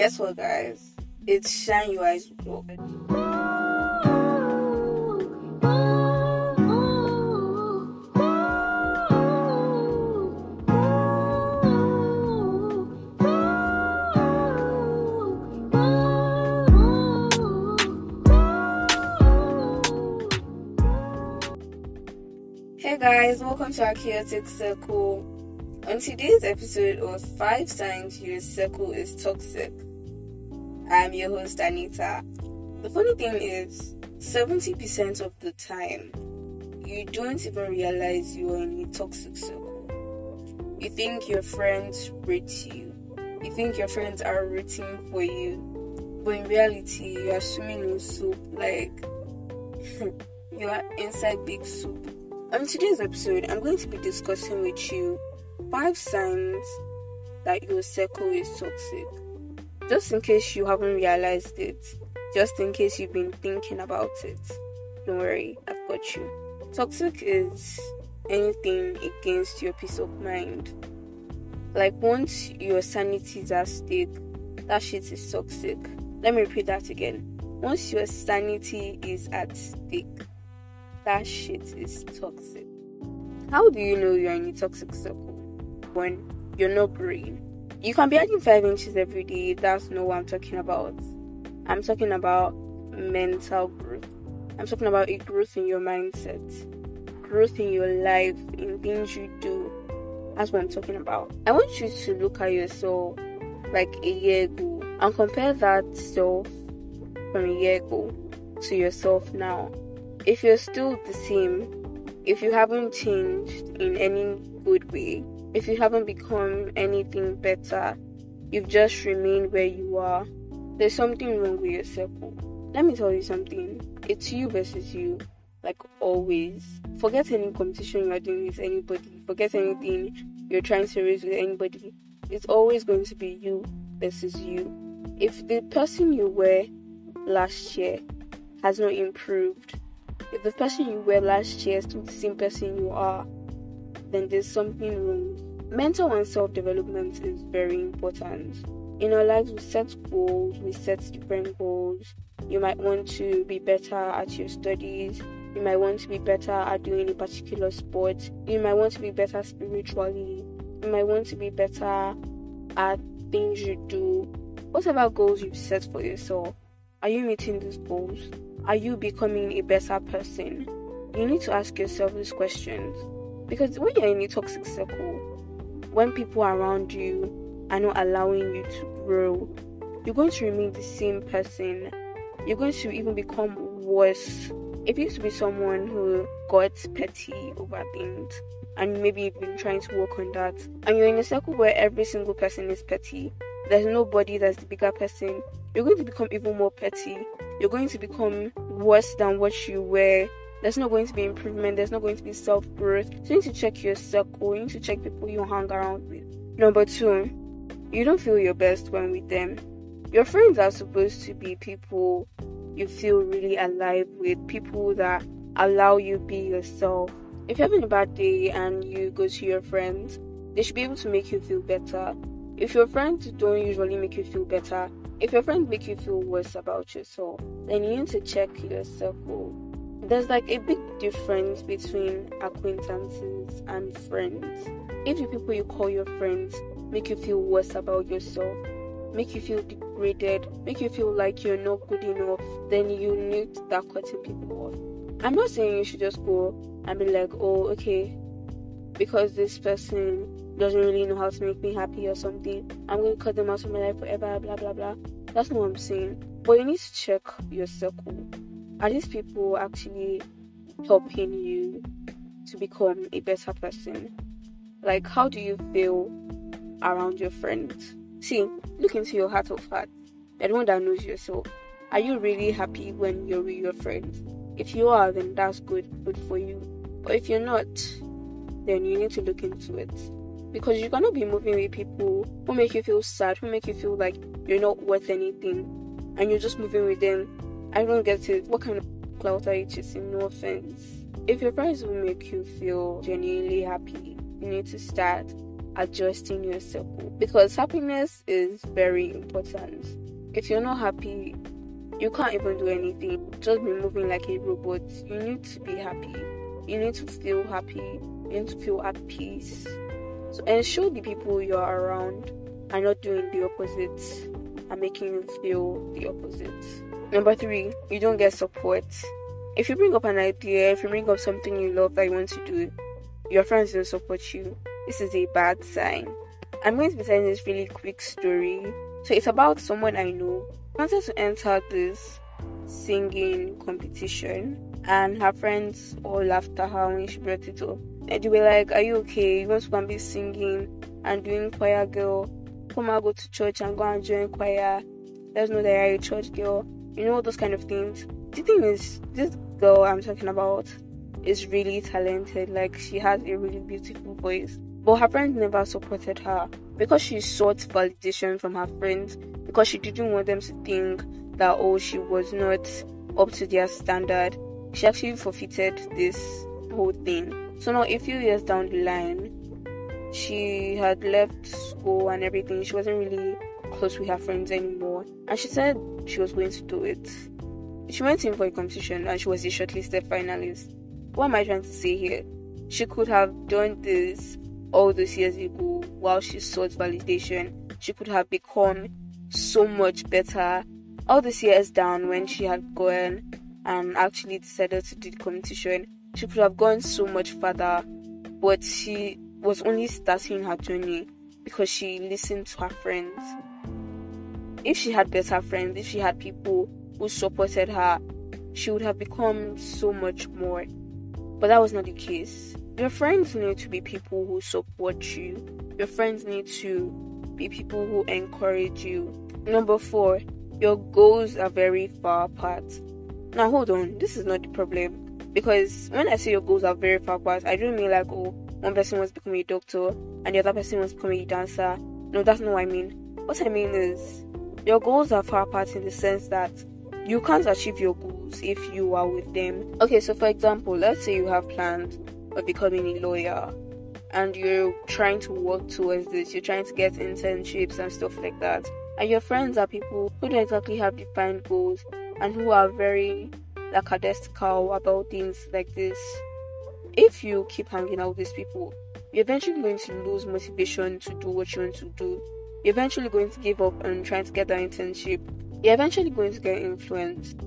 Guess what, guys? It's Shine Your Eyes. Hey guys, welcome to our chaotic circle. On today's episode of Five Signs Your Circle is Toxic, I'm your host Anita. The funny thing is, 70% of the time, you don't even realize you are in a toxic circle. You think your friends rate you, you think your friends are rooting for you, but in reality, you are swimming in soup like you are inside big soup. On today's episode, I'm going to be discussing with you five signs that your circle is toxic. Just in case you haven't realized it, just in case you've been thinking about it, don't worry, I've got you. Toxic is anything against your peace of mind. Like once your sanity is at stake, that shit is toxic. Let me repeat that again. Once your sanity is at stake, that shit is toxic. How do you know you're in a toxic circle? When you're not growing. You can be adding five inches every day, that's not what I'm talking about. I'm talking about mental growth. I'm talking about a growth in your mindset, growth in your life, in things you do. That's what I'm talking about. I want you to look at yourself like a year ago and compare that self from a year ago to yourself now if you're still the same, if you haven't changed in any good way, if you haven't become anything better, you've just remained where you are, there's something wrong with yourself. Let me tell you something. It's you versus you, like always. Forget any competition you're doing with anybody, forget anything you're trying to raise with anybody. It's always going to be you versus you. If the person you were last year has not improved, if the person you were last year is still the same person you are, then there's something wrong. Mental and self development is very important. In our lives, we set goals, we set different goals. You might want to be better at your studies, you might want to be better at doing a particular sport, you might want to be better spiritually, you might want to be better at things you do. Whatever goals you've set for yourself, are you meeting these goals? Are you becoming a better person? You need to ask yourself these questions. Because when you're in a toxic circle, when people around you are not allowing you to grow, you're going to remain the same person. You're going to even become worse. If you used to be someone who got petty over things, and maybe you've been trying to work on that, and you're in a circle where every single person is petty, there's nobody that's the bigger person, you're going to become even more petty. You're going to become worse than what you were. There's not going to be improvement. There's not going to be self growth. So you need to check your circle. You need to check people you hang around with. Number two, you don't feel your best when with them. Your friends are supposed to be people you feel really alive with, people that allow you to be yourself. If you're having a bad day and you go to your friends, they should be able to make you feel better. If your friends don't usually make you feel better, if your friends make you feel worse about yourself, then you need to check your circle. There's like a big difference between acquaintances and friends. If the people you call your friends make you feel worse about yourself, make you feel degraded, make you feel like you're not good enough, then you need to start cutting people off. I'm not saying you should just go and be like, oh, okay, because this person doesn't really know how to make me happy or something. I'm going to cut them out of my life forever, blah blah blah. That's not what I'm saying. But you need to check your circle. Are these people actually helping you to become a better person? Like, how do you feel around your friends? See, look into your heart of heart. You're the one that knows yourself. Are you really happy when you're with your friends? If you are, then that's good, good for you. But if you're not, then you need to look into it because you cannot be moving with people who make you feel sad, who make you feel like you're not worth anything, and you're just moving with them. I don't get it. What kind of clout are you chasing? No offense. If your friends will make you feel genuinely happy, you need to start adjusting your circle because happiness is very important. If you're not happy, you can't even do anything. Just be moving like a robot. You need to be happy. You need to feel happy. You need to feel at peace. So ensure the people you're around are not doing the opposite and making you feel the opposite. Number three, you don't get support. If you bring up an idea, if you bring up something you love that you want to do, your friends don't support you. This is a bad sign. I'm going to be telling this really quick story. So it's about someone I know She wanted to enter this singing competition and her friends all laughed at her when she brought it up. And they were like, Are you okay? You want to go and be singing and doing choir girl? Come and go to church and go and join choir. Let's know that you're a church girl. You know, those kind of things. The thing is, this girl I'm talking about is really talented. Like, she has a really beautiful voice. But her friends never supported her because she sought validation from her friends because she didn't want them to think that, oh, she was not up to their standard. She actually forfeited this whole thing. So now, a few years down the line, she had left school and everything. She wasn't really close with her friends anymore. And she said she was going to do it. She went in for a competition and she was a shortlisted finalist. What am I trying to say here? She could have done this all those years ago while she sought validation. She could have become so much better all these years down when she had gone and actually decided to do the competition. She could have gone so much further, but she was only starting her journey because she listened to her friends. If she had better friends, if she had people who supported her, she would have become so much more. But that was not the case. Your friends need to be people who support you. Your friends need to be people who encourage you. Number four, your goals are very far apart. Now, hold on, this is not the problem. Because when I say your goals are very far apart, I don't mean like, oh, one person wants to become a doctor and the other person wants to become a dancer. No, that's not what I mean. What I mean is, your goals are far apart in the sense that you can't achieve your goals if you are with them. Okay, so for example, let's say you have plans of becoming a lawyer and you're trying to work towards this, you're trying to get internships and stuff like that. And your friends are people who don't exactly have defined goals and who are very lackadaisical about things like this. If you keep hanging out with these people, you're eventually going to lose motivation to do what you want to do. You're eventually going to give up on trying to get that internship. You're eventually going to get influenced.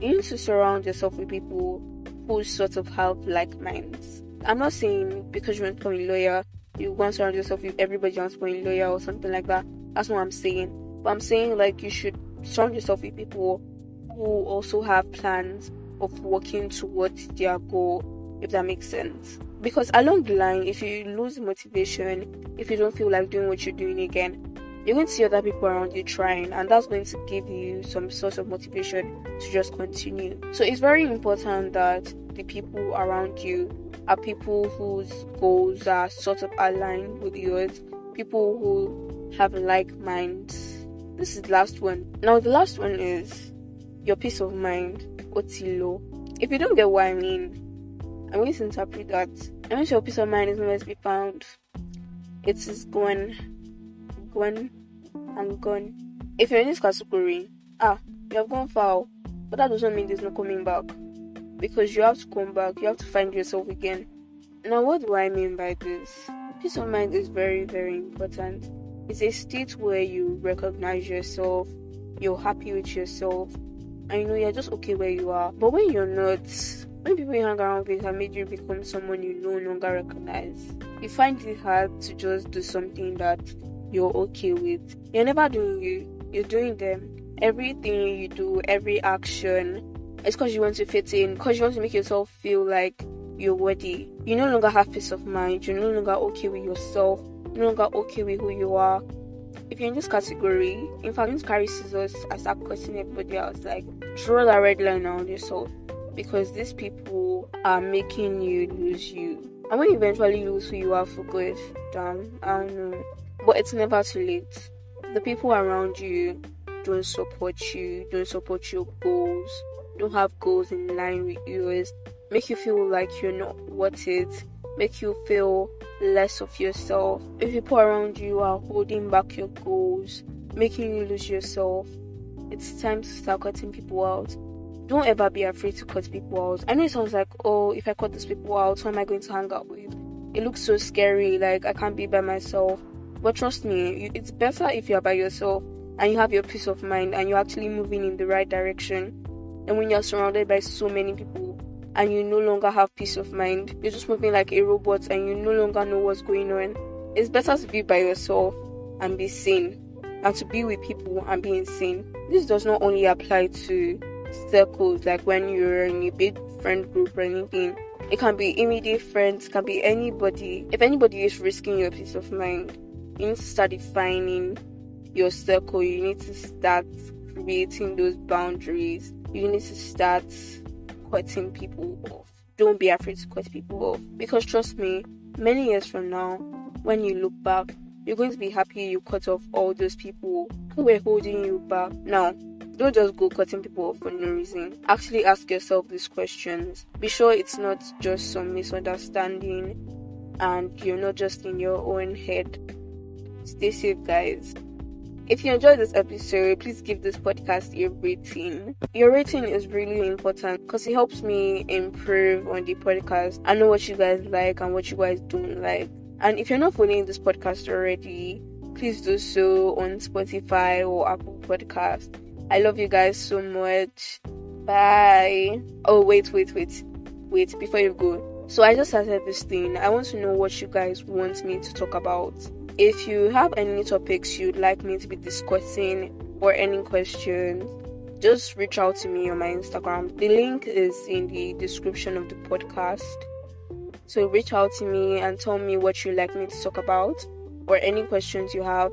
You need to surround yourself with people who sort of have like minds. I'm not saying because you want to become a lawyer, you want to surround yourself with everybody become a lawyer or something like that. That's what I'm saying. But I'm saying like you should surround yourself with people who also have plans of working towards their goal, if that makes sense. Because along the line, if you lose motivation, if you don't feel like doing what you're doing again, you're going to see other people around you trying, and that's going to give you some source of motivation to just continue. So it's very important that the people around you are people whose goals are sort of aligned with yours, people who have like minds. This is the last one. Now, the last one is your peace of mind, Otilo. If you don't get what I mean, I'm going to interpret that. I mean, your peace of mind is nowhere to be found. It is gone, gone, and gone. If you're in this category, ah, you have gone far, but that doesn't mean there's no coming back. Because you have to come back, you have to find yourself again. Now, what do I mean by this? Peace of mind is very, very important. It's a state where you recognize yourself, you're happy with yourself, and you know you're just okay where you are. But when you're not, when people you hang around with you become someone you no longer recognize, you find it hard to just do something that you're okay with. You're never doing you, you're doing them. Everything you do, every action, it's because you want to fit in, because you want to make yourself feel like you're worthy. You no longer have peace of mind, you're no longer okay with yourself, you're no longer okay with who you are. If you're in this category, in fact, don't carry scissors I start cutting everybody else. Like, draw that red line around yourself because these people are making you lose you. And when you eventually lose who you are for good, damn, I don't know. But it's never too late. The people around you don't support you, don't support your goals, don't have goals in line with yours, make you feel like you're not worth it, make you feel less of yourself. If people around you are holding back your goals, making you lose yourself, it's time to start cutting people out. Don't ever be afraid to cut people out. I know it sounds like, oh, if I cut these people out, who am I going to hang out with? It looks so scary, like I can't be by myself. But trust me, it's better if you're by yourself and you have your peace of mind and you're actually moving in the right direction. And when you're surrounded by so many people and you no longer have peace of mind, you're just moving like a robot and you no longer know what's going on. It's better to be by yourself and be sane and to be with people and be insane. This does not only apply to circles like when you're in a big friend group or anything. It can be immediate friends, can be anybody. If anybody is risking your peace of mind, you need to start defining your circle. You need to start creating those boundaries. You need to start cutting people off. Don't be afraid to cut people off. Because trust me, many years from now, when you look back, you're going to be happy you cut off all those people who were holding you back. Now, don't just go cutting people off for no reason. Actually ask yourself these questions. Be sure it's not just some misunderstanding and you're not just in your own head. Stay safe, guys. If you enjoyed this episode, please give this podcast a rating. Your rating is really important because it helps me improve on the podcast. I know what you guys like and what you guys don't like. And if you're not following this podcast already, please do so on Spotify or Apple Podcast. I love you guys so much. Bye. Oh, wait, wait, wait. Wait, before you go. So I just started this thing. I want to know what you guys want me to talk about. If you have any topics you'd like me to be discussing or any questions, just reach out to me on my Instagram. The link is in the description of the podcast. So reach out to me and tell me what you'd like me to talk about or any questions you have,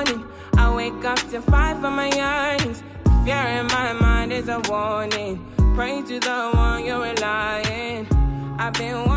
to fight for my yearnings. Fear in my mind is a warning. Pray to the one you're relying. I've been